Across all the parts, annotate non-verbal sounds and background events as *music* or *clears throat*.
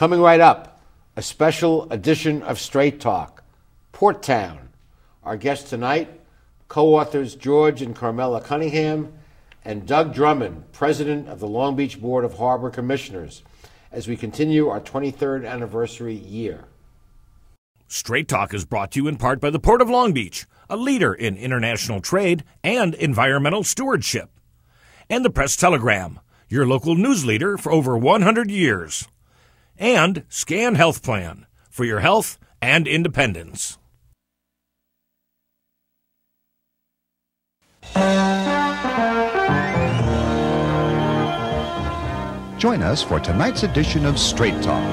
Coming right up, a special edition of Straight Talk, Port Town. Our guests tonight, co authors George and Carmela Cunningham, and Doug Drummond, president of the Long Beach Board of Harbor Commissioners, as we continue our 23rd anniversary year. Straight Talk is brought to you in part by the Port of Long Beach, a leader in international trade and environmental stewardship, and the Press Telegram, your local news leader for over 100 years, and Scan Health Plan for your health and independence. Join us for tonight's edition of Straight Talk.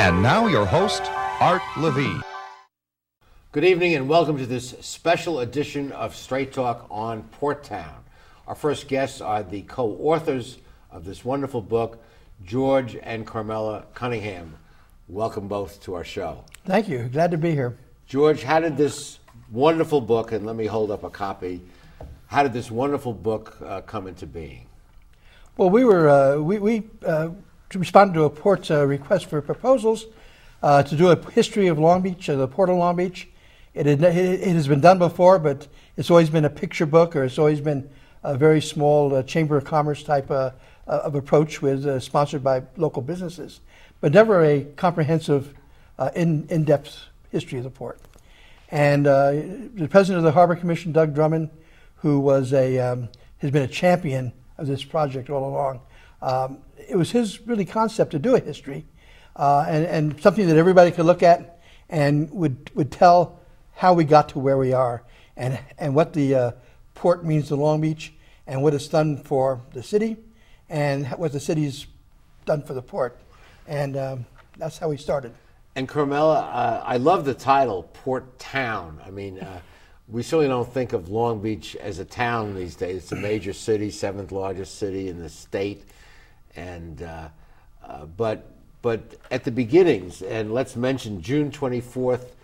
And now, your host, Art Levine. Good evening and welcome to this special edition of Straight Talk on Port Town. Our first guests are the co authors of this wonderful book, George and Carmela Cunningham. Welcome both to our show. Thank you. Glad to be here. George, how did this wonderful book, and let me hold up a copy, how did this wonderful book uh, come into being? Well, we were uh, we, we uh, responded to a port's uh, request for proposals uh, to do a history of Long Beach, uh, the port of Long Beach. It, had, it, it, has been done before, but it's always been a picture book, or it's always been a very small Chamber of Commerce type of approach, with sponsored by local businesses, but never a comprehensive, in in depth history of the port. And the president of the Harbor Commission, Doug Drummond who was a um, has been a champion of this project all along. Um, it was his really concept to do a history, uh, and, and something that everybody could look at and would would tell how we got to where we are, and and what the uh, port means to Long Beach, and what it's done for the city, and what the city's done for the port, and um, that's how we started. And Carmela, uh, I love the title, Port Town. I mean. Uh, we certainly don't think of Long Beach as a town these days. It's a major city, seventh largest city in the state, and uh, uh, but but at the beginnings, and let's mention June twenty fourth,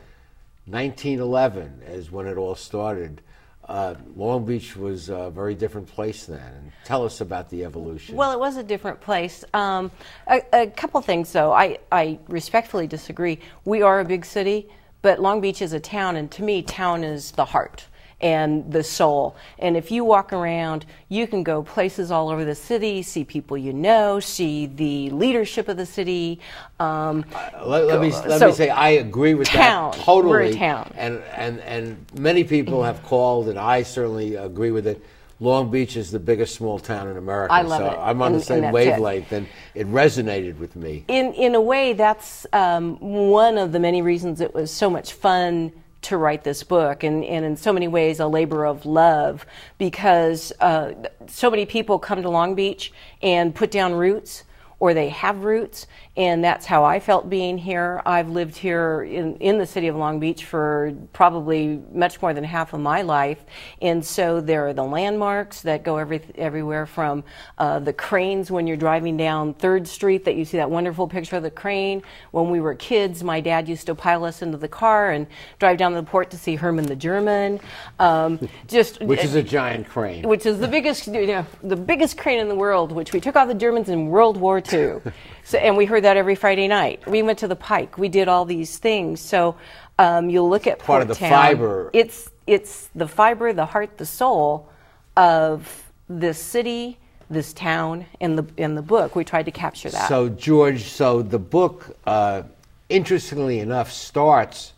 nineteen eleven, is when it all started. Uh, Long Beach was a very different place then. And tell us about the evolution. Well, it was a different place. Um, a, a couple things, though. I, I respectfully disagree. We are a big city but Long Beach is a town, and to me, town is the heart and the soul. And if you walk around, you can go places all over the city, see people you know, see the leadership of the city. Um, uh, let, let, me let so, me say I agree with town, that totally. We're a town, and and and many people have called, and I certainly agree with it Long Beach is the biggest small town in America. I love so it. I'm on and, the same wavelength, and it resonated with me. In in a way, that's um, one of the many reasons it was so much fun to write this book, and, and in so many ways a labor of love, because uh, so many people come to Long Beach and put down roots or they have roots, and that's how I felt being here. I've lived here in, in the city of Long Beach for probably much more than half of my life, and so there are the landmarks that go every, everywhere from uh, the cranes when you're driving down Third Street that you see that wonderful picture of the crane. When we were kids, my dad used to pile us into the car and drive down to the port to see Herman the German. Um, *laughs* just which is a giant crane, which is the biggest, you know, the biggest crane in the world, which we took off the Germans in World War II. *laughs* So, and we heard that every Friday night. We went to the Pike. We did all these things. So um, you look at part of the Town, fiber. It's it's the fiber, the heart, the soul of this city, this town, in the in the book. We tried to capture that. So George, so the book, uh, interestingly enough, starts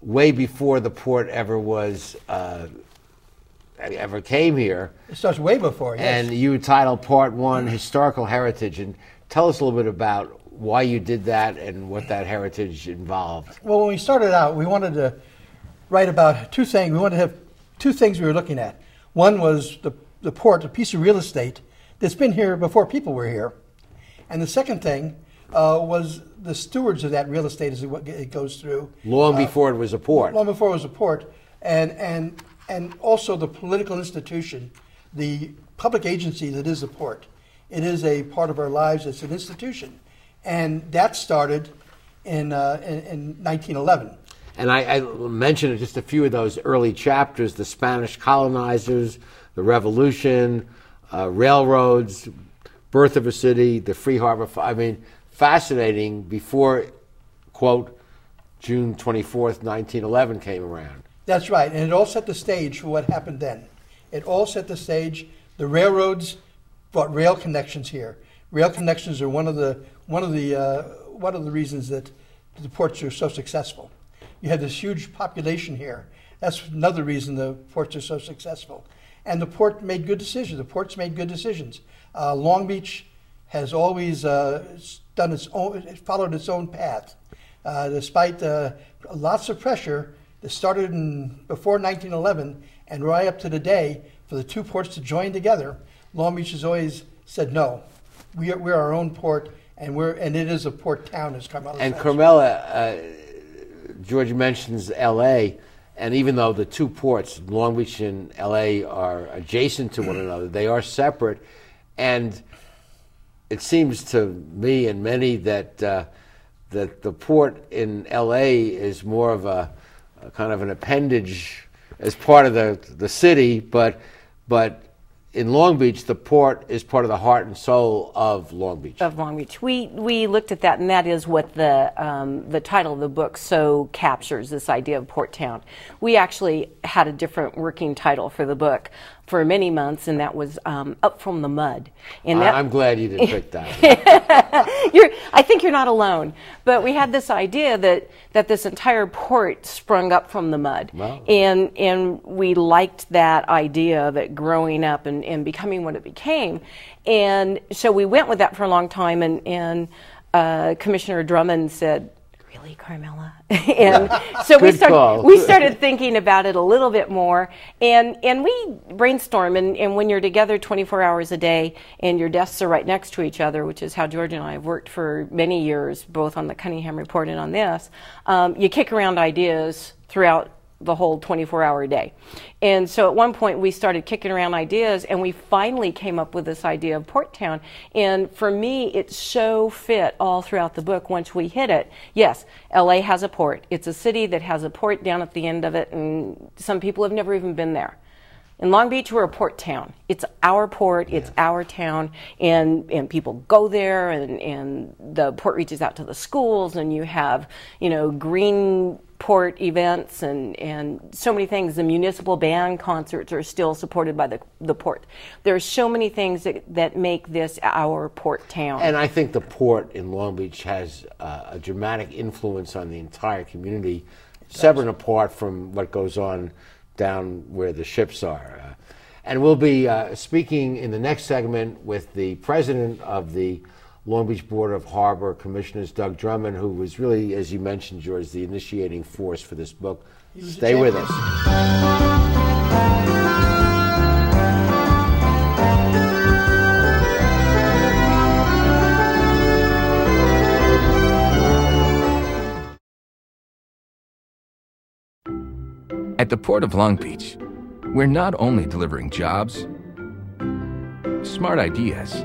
way before the port ever was. Uh, ever came here. It starts way before, yes. And you titled Part One Historical Heritage. And tell us a little bit about why you did that and what that heritage involved. Well, when we started out, we wanted to write about two things. We wanted to have two things we were looking at. One was the, the port, a piece of real estate that's been here before people were here. And the second thing uh, was the stewards of that real estate as it goes through. Long uh, before it was a port. Long before it was a port. And, and and also the political institution, the public agency that is the port. It is a part of our lives. It's an institution, and that started in uh, in, in, 1911. And I, I mentioned just a few of those early chapters: the Spanish colonizers, the Revolution, uh, railroads. birth of a city, the Free Harbor. I mean, fascinating. Before, quote, June twenty fourth, nineteen eleven came around. That's right, and it all set the stage for what happened then. It all set the stage. The railroads brought rail connections here. Rail connections are one of the one of the uh, one of the reasons that the ports are so successful. You had this huge population here. That's another reason the ports are so successful. And the port made good decisions. The ports made good decisions. Uh, Long Beach has always uh, done its own, followed its own path, uh, despite uh, lots of pressure that started in before 1911 and right up to today for the two ports to join together. Long Beach has always said no. We are, we're our own port, and we're and it is a port town, as Carmela And says. Carmela, uh, George mentions L.A., and even though the two ports, Long Beach and L.A., are adjacent to one another, they are separate. And it seems to me and many that uh, that the port in L.A. is more of a, a kind of an appendage as part of the the city, but but in Long Beach, the port is part of the heart and soul of Long Beach. of Long Beach. We we looked at that, and that is what the um, the title of the book so captures this idea of port town. We actually had a different working title for the book for many months, and that was um, "Up from the Mud." And that, I, am glad you didn't pick that. *laughs* you're, I think you're not alone. But we had this idea that, that this entire port sprung up from the mud. Wow. And, and we liked that idea of it growing up and, and becoming what it became. And so we went with that for a long time, and, and uh, Commissioner Drummond said, Really, Carmela? *laughs* and so we started we started thinking about it a little bit more and and we brainstorm and, and when you're together 24 hours a day and your desks are right next to each other which is how george and i have worked for many years both on the cunningham report and on this um, you kick around ideas throughout the whole 24 hour day. And so at one point we started kicking around ideas and we finally came up with this idea of Port Town. And for me, it so fit all throughout the book once we hit it. Yes, LA has a port. It's a city that has a port down at the end of it, and some people have never even been there. In Long Beach, we're a port town. It's our port, it's our town, and, and people go there, and, and the port reaches out to the schools, and you have, you know, green port events and, and so many things. The municipal band concerts are still supported by the, the port. There are so many things that, that make this our port town. And I think the port in Long Beach has uh, a dramatic influence on the entire community, separate and apart from what goes on down where the ships are. Uh, and we'll be uh, speaking in the next segment with the president of the Long Beach Board of Harbor Commissioners, Doug Drummond, who was really, as you mentioned, George, the initiating force for this book. Stay with us. At the Port of Long Beach, we're not only delivering jobs, smart ideas,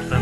system.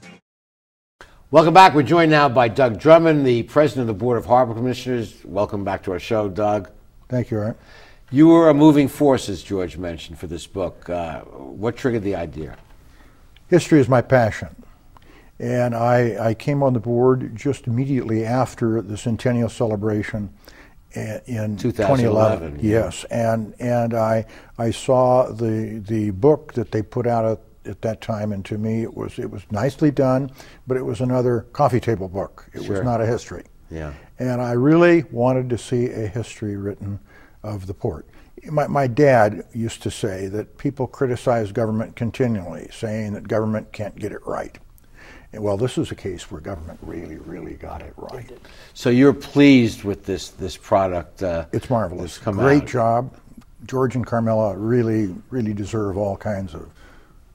Welcome back. We're joined now by Doug Drummond, the president of the Board of Harbor Commissioners. Welcome back to our show, Doug. Thank you, Art. You were a moving force, as George mentioned, for this book. Uh, what triggered the idea? History is my passion. And I, I came on the board just immediately after the centennial celebration in 2011, 2011. yeah. Yes, and and I I saw the the book that they put out at, at that time, and to me it was it was nicely done, but it was another coffee table book. It Sure. was not a history. Yeah. And I really wanted to see a history written of the port. My, my dad used to say that people criticize government continually, saying that government can't get it right. And well, this is a case where government really, really got it right. So you're pleased with this this product? Uh, It's marvelous. come Great out. job. George and Carmela really, really deserve all kinds of,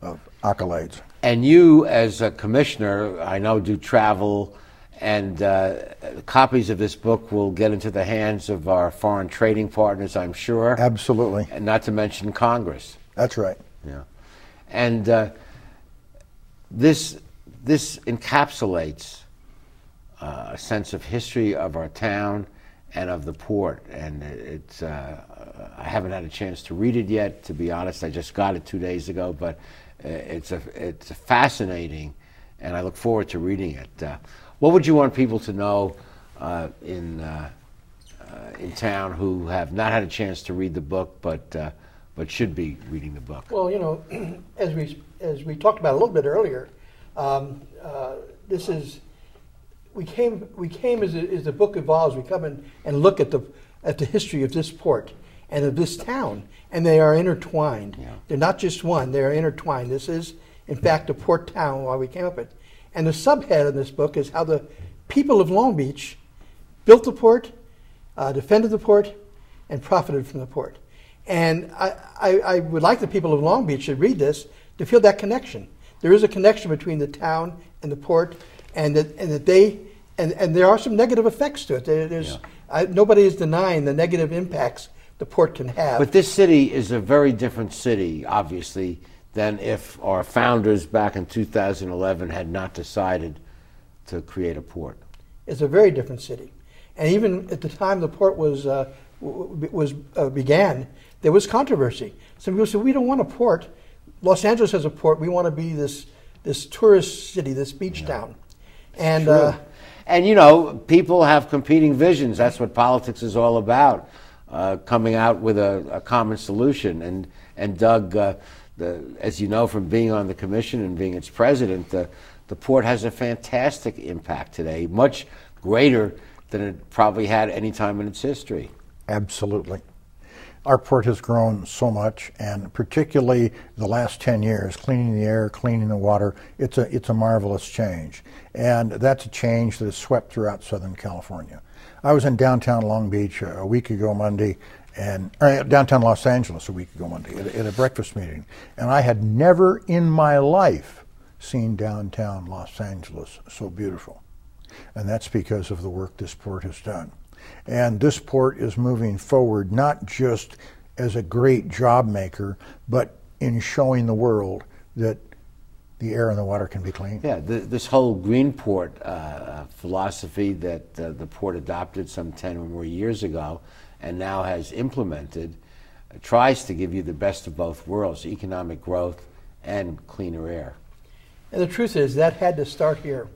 of accolades. And you, as a commissioner, I know do travel, and uh, copies of this book will get into the hands of our foreign trading partners, I'm sure, Absolutely. and not to mention Congress. That's right. Yeah, and uh, this this encapsulates uh, a sense of history of our town and of the port. And it's uh, I haven't had a chance to read it yet. To be honest, I just got it two days ago, but it's a it's fascinating, and I look forward to reading it. Uh, what would you want people to know uh, in uh, uh, in town who have not had a chance to read the book, but uh, but should be reading the book? Well, you know, *clears throat* as we as we talked about a little bit earlier, um, uh, this is we came we came as, as the book evolves. We come in and look at the at the history of this port and of this town, and they are intertwined. Yeah. They're not just one; they are intertwined. This is, in fact, a port town. While we came up it, and the subhead of this book is how the people of Long Beach built the port, uh, defended the port, and profited from the port. And I, I, I would like the people of Long Beach to read this to feel that connection. There is a connection between the town and the port, and that, and that they, and, and there are some negative effects to it. There, there's, Yeah. I, nobody is denying the negative impacts the port can have. But this city is a very different city, obviously, than if our founders back in 2011 had not decided to create a port. It's a very different city. And even at the time the port was, uh, was uh, began, there was controversy. Some people said, we don't want a port. Los Angeles has a port. We want to be this, this tourist city, this beach town. And uh, And you know, people have competing visions. That's what politics is all about. Uh, coming out with a, a common solution. And and Doug, uh, the, as you know from being on the commission and being its president, the the port has a fantastic impact today, much greater than it probably had any time in its history. Absolutely. Our port has grown so much, and particularly the last 10 years, cleaning the air, cleaning the water, it's a, it's a marvelous change. And that's a change that has swept throughout Southern California. I was in downtown Long Beach uh, a week ago Monday, and or downtown Los Angeles a week ago Monday at, at a breakfast meeting, and I had never in my life seen downtown Los Angeles so beautiful and that's because of the work this port has done. And this port is moving forward not just as a great job maker, but in showing the world that the air and the water can be clean. Yeah, th this whole green port uh, philosophy that uh, the port adopted some 10 or more years ago and now has implemented uh, tries to give you the best of both worlds economic growth and cleaner air. And the truth is that had to start here.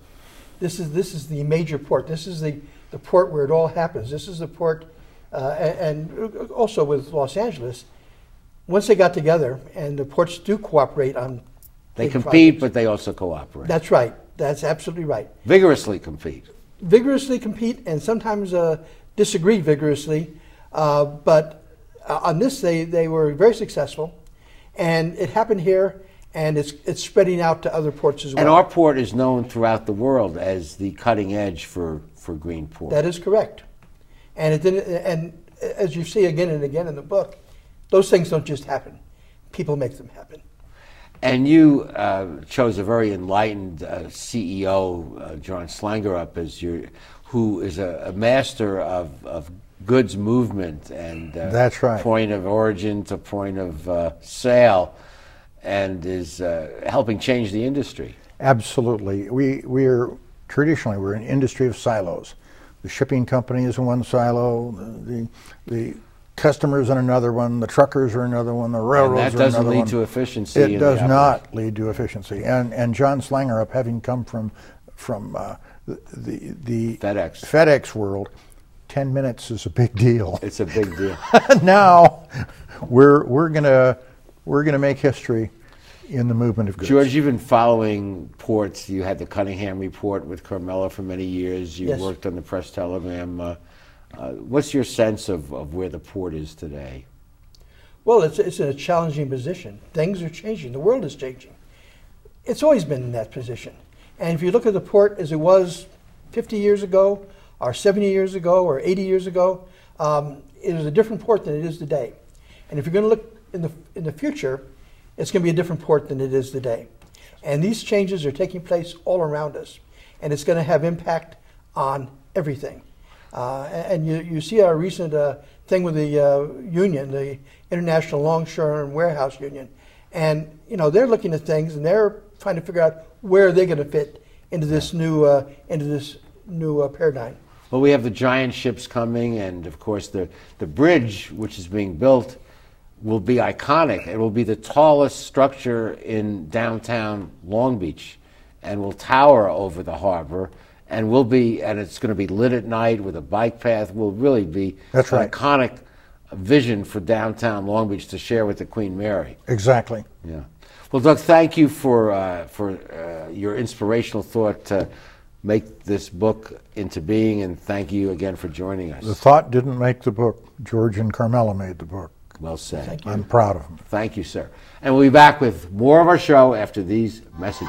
This is this is the major port. This is the, the port where it all happens. This is the port, uh, and, and also with Los Angeles. Once they got together, and the ports do cooperate on. They compete, projects. but they also cooperate. that's right. That's absolutely right. Vigorously compete. Vigorously compete, and sometimes uh, disagree vigorously. Uh, but uh, on this, they they were very successful, and it happened here. and it's it's spreading out to other ports as well. And our port is known throughout the world as the cutting edge for, for green port. That is correct. And it didn't, and as you see again and again in the book, those things don't just happen. People make them happen. And you uh, chose a very enlightened uh, CEO, uh, John Slangerup, as your, who is a, a master of, of goods movement and uh, That's right. point of origin to point of uh, sale, and is uh, helping change the industry. Absolutely. We, we're traditionally, we're an industry of silos. The shipping company is in one silo, the, the customers in another one, the truckers are another one, the railroads that doesn't lead one. to efficiency It does not lead to efficiency. And, and John Slangerup, having come from, from uh, the, the, the FedEx. FedEx world, 10 minutes is a big deal. It's a big deal. *laughs* now we're, we're going to we're gonna make history in the movement of goods. George, you've been following ports. You had the Cunningham report with Carmela for many years. You Yes. worked on the press telegram. Uh, uh, what's your sense of, of where the port is today? Well, it's, it's in a challenging position. Things are changing. The world is changing. It's always been in that position. And if you look at the port as it was 50 years ago, or 70 years ago, or 80 years ago, um, it is a different port than it is today. And if you're going to look in the, in the future, it's going to be a different port than it is today. And these changes are taking place all around us. And it's going to have impact on everything. Uh, and you, you see our recent uh, thing with the uh, union, the International Longshore and Warehouse Union, and you know they're looking at things and they're trying to figure out where they're going to fit into this new uh, into this new uh, paradigm. Well, we have the giant ships coming, and of course, the, the bridge, which is being built, will be iconic. It will be the tallest structure in downtown Long Beach and will tower over the harbor. And will be, and it's going to be lit at night with a bike path. Will really be That's an right. iconic vision for downtown Long Beach to share with the Queen Mary. Exactly. Yeah. Well, Doug, thank you for uh, for uh, your inspirational thought to make this book into being, and thank you again for joining us. The thought didn't make the book. George and Carmela made the book. Well said. Thank you. I'm proud of them. Thank you, sir. And we'll be back with more of our show after these messages.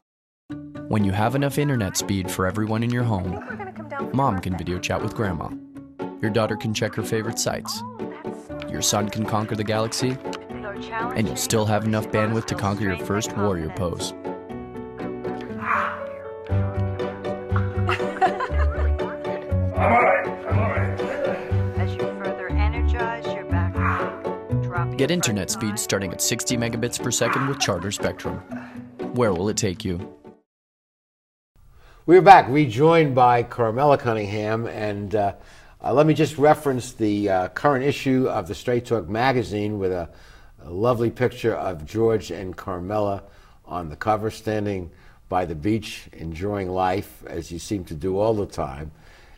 When you have enough internet speed for everyone in your home, mom can video chat with grandma. Your daughter can check her favorite sites. Your son can conquer the galaxy. And you'll still have enough bandwidth to conquer your first warrior pose. As you further energize your back, drop Get internet speed starting at 60 megabits per second with Charter Spectrum. Where will it take you? We're back, rejoined by Carmela Cunningham, and uh, uh, let me just reference the uh, current issue of the Straight Talk magazine with a, a lovely picture of George and Carmela on the cover, standing by the beach, enjoying life as you seem to do all the time.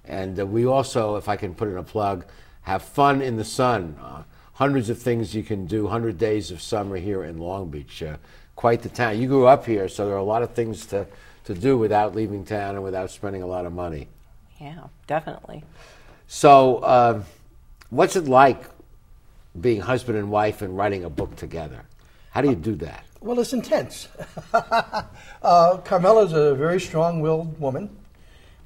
And uh, we also, if I can put in a plug, have fun in the sun. Uh, hundreds of things you can do, 100 days of summer here in Long Beach. Uh, quite the town. You grew up here, so there are a lot of things to, to do without leaving town and without spending a lot of money. Yeah, definitely. So, uh, what's it like being husband and wife and writing a book together? How do you do that? Well, it's intense. *laughs* uh, Carmela's a very strong willed woman.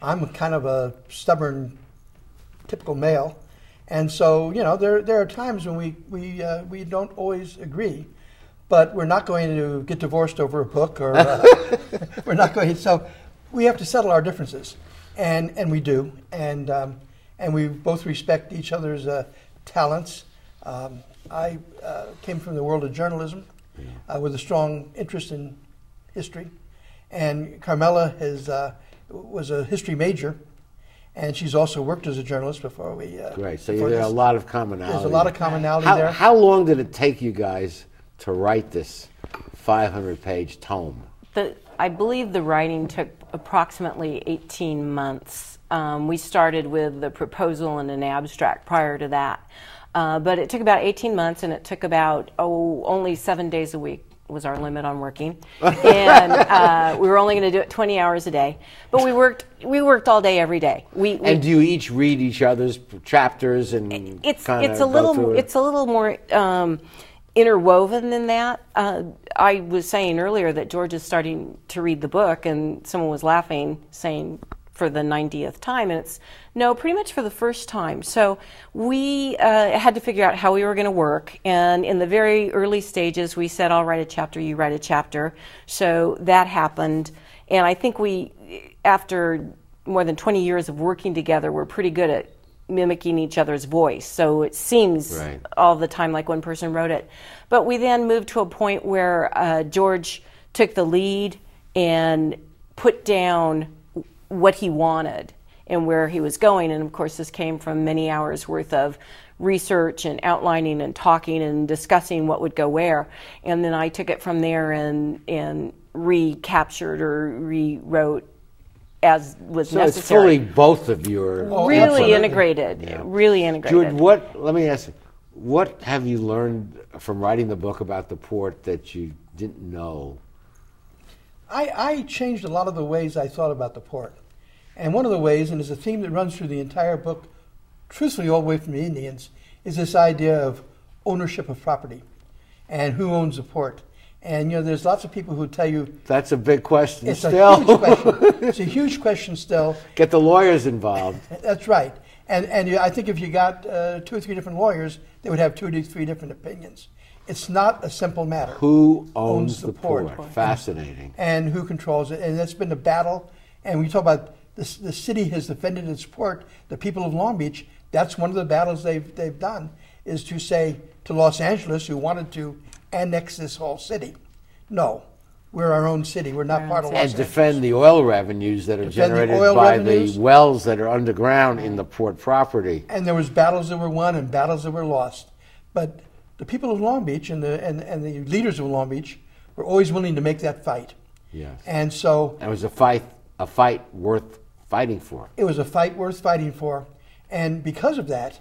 I'm kind of a stubborn, typical male. And so, you know, there, there are times when we, we, uh, we don't always agree, but we're not going to get divorced over a book or uh, *laughs* we're not going to. So we have to settle our differences. And, and we do. And, um, and we both respect each other's uh, talents. Um, I uh, came from the world of journalism uh, with a strong interest in history. And Carmela has, uh, was a history major, and she's also worked as a journalist before we. Uh, Great. So before there's a lot of commonality. There's a lot of commonality how, there. How long did it take you guys to write this 500 page tome? The, I believe the writing took approximately 18 months. Um, we started with the proposal and an abstract prior to that. Uh, but it took about 18 months and it took about, oh, only seven days a week was our limit on working. *laughs* and uh, we were only going to do it 20 hours a day. But we worked, we worked all day, every day. We, we And do you each read each other's chapters and it's it's a little it? it's a little more um, interwoven than that. Uh, I was saying earlier that George is starting to read the book, and someone was laughing, saying for the 90th time, and it's no, pretty much for the first time. So we uh, had to figure out how we were going to work, and in the very early stages, we said, "I'll write a chapter, you write a chapter." So that happened, and I think we, after more than 20 years of working together, we're pretty good at mimicking each other's voice. So it seems Right. all the time like one person wrote it. But we then moved to a point where uh, George took the lead and put down what he wanted and where he was going. And of course, this came from many hours worth of research and outlining and talking and discussing what would go where. And then I took it from there and, and recaptured or rewrote as was so it's necessary. fully both of you are really absolutely. integrated. Really integrated. Jude, what? Let me ask you, what have you learned from writing the book about the port that you didn't know? I, I changed a lot of the ways I thought about the port. And one of the ways, and it's a theme that runs through the entire book, truthfully all the way from the Indians, is this idea of ownership of property and who owns the port. And you know, there's lots of people who tell you That's a big question it's still. a huge question. *laughs* It's a huge question still. Get the lawyers involved. *laughs* That's right. And and I think if you got uh, two or three different lawyers, they would have two to three different opinions. It's not a simple matter. Who owns, the, port? Fascinating. and who controls it. And that's been a battle. And we talk about this, the city has defended its port. The people of Long Beach, that's one of the battles they've, they've done, is to say to Los Angeles, who wanted to annex this whole city, no, we're our own city. We're not part of Los And Angeles. defend the oil revenues that are Defend the generated oil by revenues. the wells that are underground in the port property. And there was battles that were won and battles that were lost. But the people of Long Beach and the, and, and the leaders of Long Beach were always willing to make that fight. Yes. And so It was a fight, a fight worth fighting for. it was a fight worth fighting for. And because of that,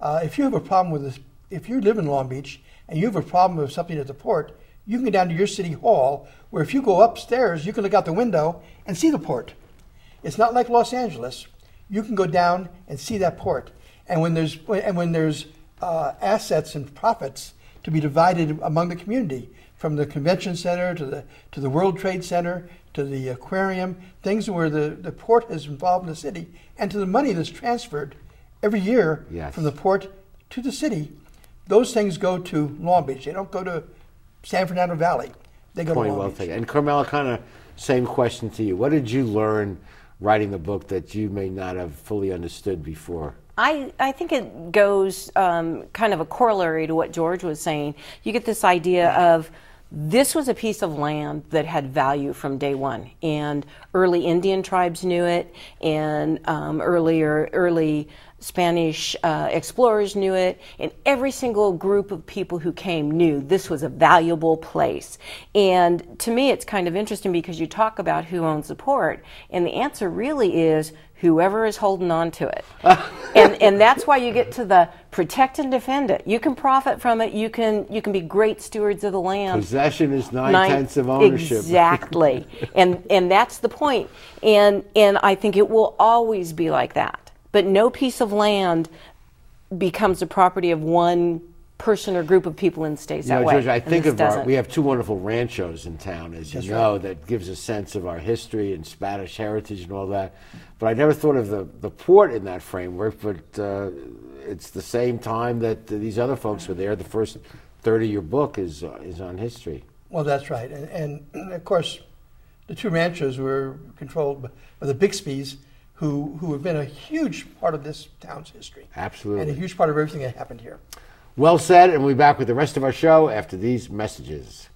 uh, if you have a problem with this, if you live in Long Beach and you have a problem with something at the port, you can go down to your city hall where if you go upstairs, you can look out the window and see the port. It's not like Los Angeles. You can go down and see that port. And when there's and when there's uh, assets and profits to be divided among the community, from the convention center to the to the World Trade Center to the aquarium, things where the, the port is involved in the city, and to the money that's transferred every year Yes. from the port to the city, those things go to Long Beach. They don't go to San Fernando Valley. They go Point to Long well Beach. taken. And Carmela, kind of same question to you. What did you learn writing the book that you may not have fully understood before? I, I think it goes um, kind of a corollary to what George was saying. You get this idea of this was a piece of land that had value from day one, and early Indian tribes knew it, and um, earlier early Spanish uh, explorers knew it, and every single group of people who came knew this was a valuable place. And to me, it's kind of interesting because you talk about who owns the port, and the answer really is whoever is holding on to it. *laughs* and, and that's why you get to the protect and defend it. You can profit from it. You can you can be great stewards of the land. Possession is nine, tenths of ownership. Exactly, *laughs* and and that's the point. And and I think it will always be like that. But no piece of land becomes the property of one person or group of people and stays You that know, way. George, I And think of our, doesn't. we have two wonderful ranchos in town, as you That's know, right. that gives a sense of our history and Spanish heritage and all that. But I never thought of the, the port in that framework, but uh, it's the same time that these other folks were there. The first third of your book is, uh, is on history. Well, that's right. And, and of course, the two ranchos were controlled by by the Bixbys, who, who have been a huge part of this town's history. Absolutely. And a huge part of everything that happened here. Well said, and we'll be back with the rest of our show after these messages.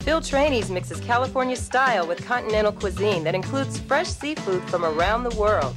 Phil Trani's mixes California style with continental cuisine that includes fresh seafood from around the world.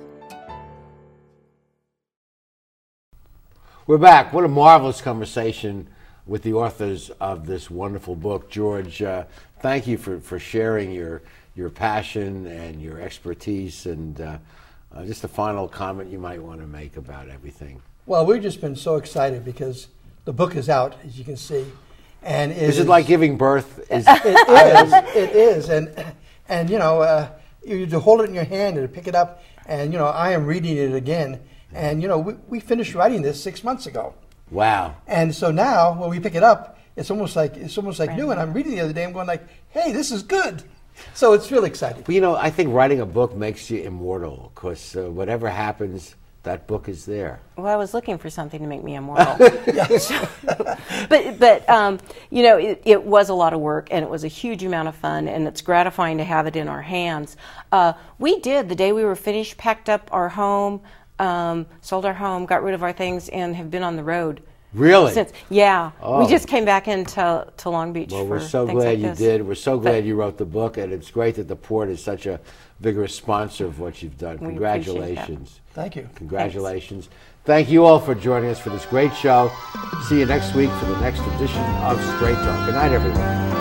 We're back. What a marvelous conversation with the authors of this wonderful book. George, uh, thank you for, for sharing your, your passion and your expertise. And uh, uh, just a final comment you might want to make about everything. Well, we've just been so excited because the book is out, as you can see. And Is it like giving birth? Is- *laughs* it is. It is. And, and you know, uh, you to hold it in your hand and pick it up. And, you know, I am reading it again. And, you know, we, we finished writing this six months ago. Wow. And so now when we pick it up, it's almost like it's almost like new. And I'm reading the other day, I'm going like, hey, this is good. So it's really exciting. Well, you know, I think writing a book makes you immortal because uh, whatever happens, that book is there. Well, I was looking for something to make me immortal. *laughs* *laughs* but but um, you know, it, it was a lot of work and it was a huge amount of fun, and it's gratifying to have it in our hands. Uh, we did the day we were finished, packed up our home, um, sold our home, got rid of our things, and have been on the road. Really? Since yeah, Oh. we just came back into to Long Beach. Well, for we're so things glad like you this. did. We're so But- glad you wrote the book, and it's great that the port is such a vigorous sponsor of what you've done. We appreciate that. Congratulations. Thank you. Congratulations. Thank you all for joining us for this great show. See you next week for the next edition of Straight Talk. Good night, everyone.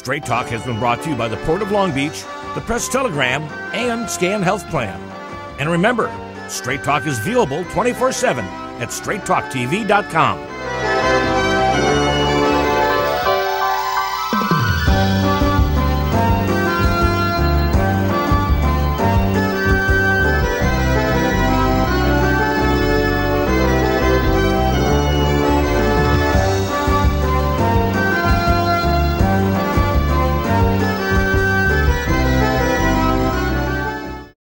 Straight Talk has been brought to you by the Port of Long Beach, the Press Telegram, and Scan Health Plan. And remember, Straight Talk is viewable 24 7 at straighttalktv.com.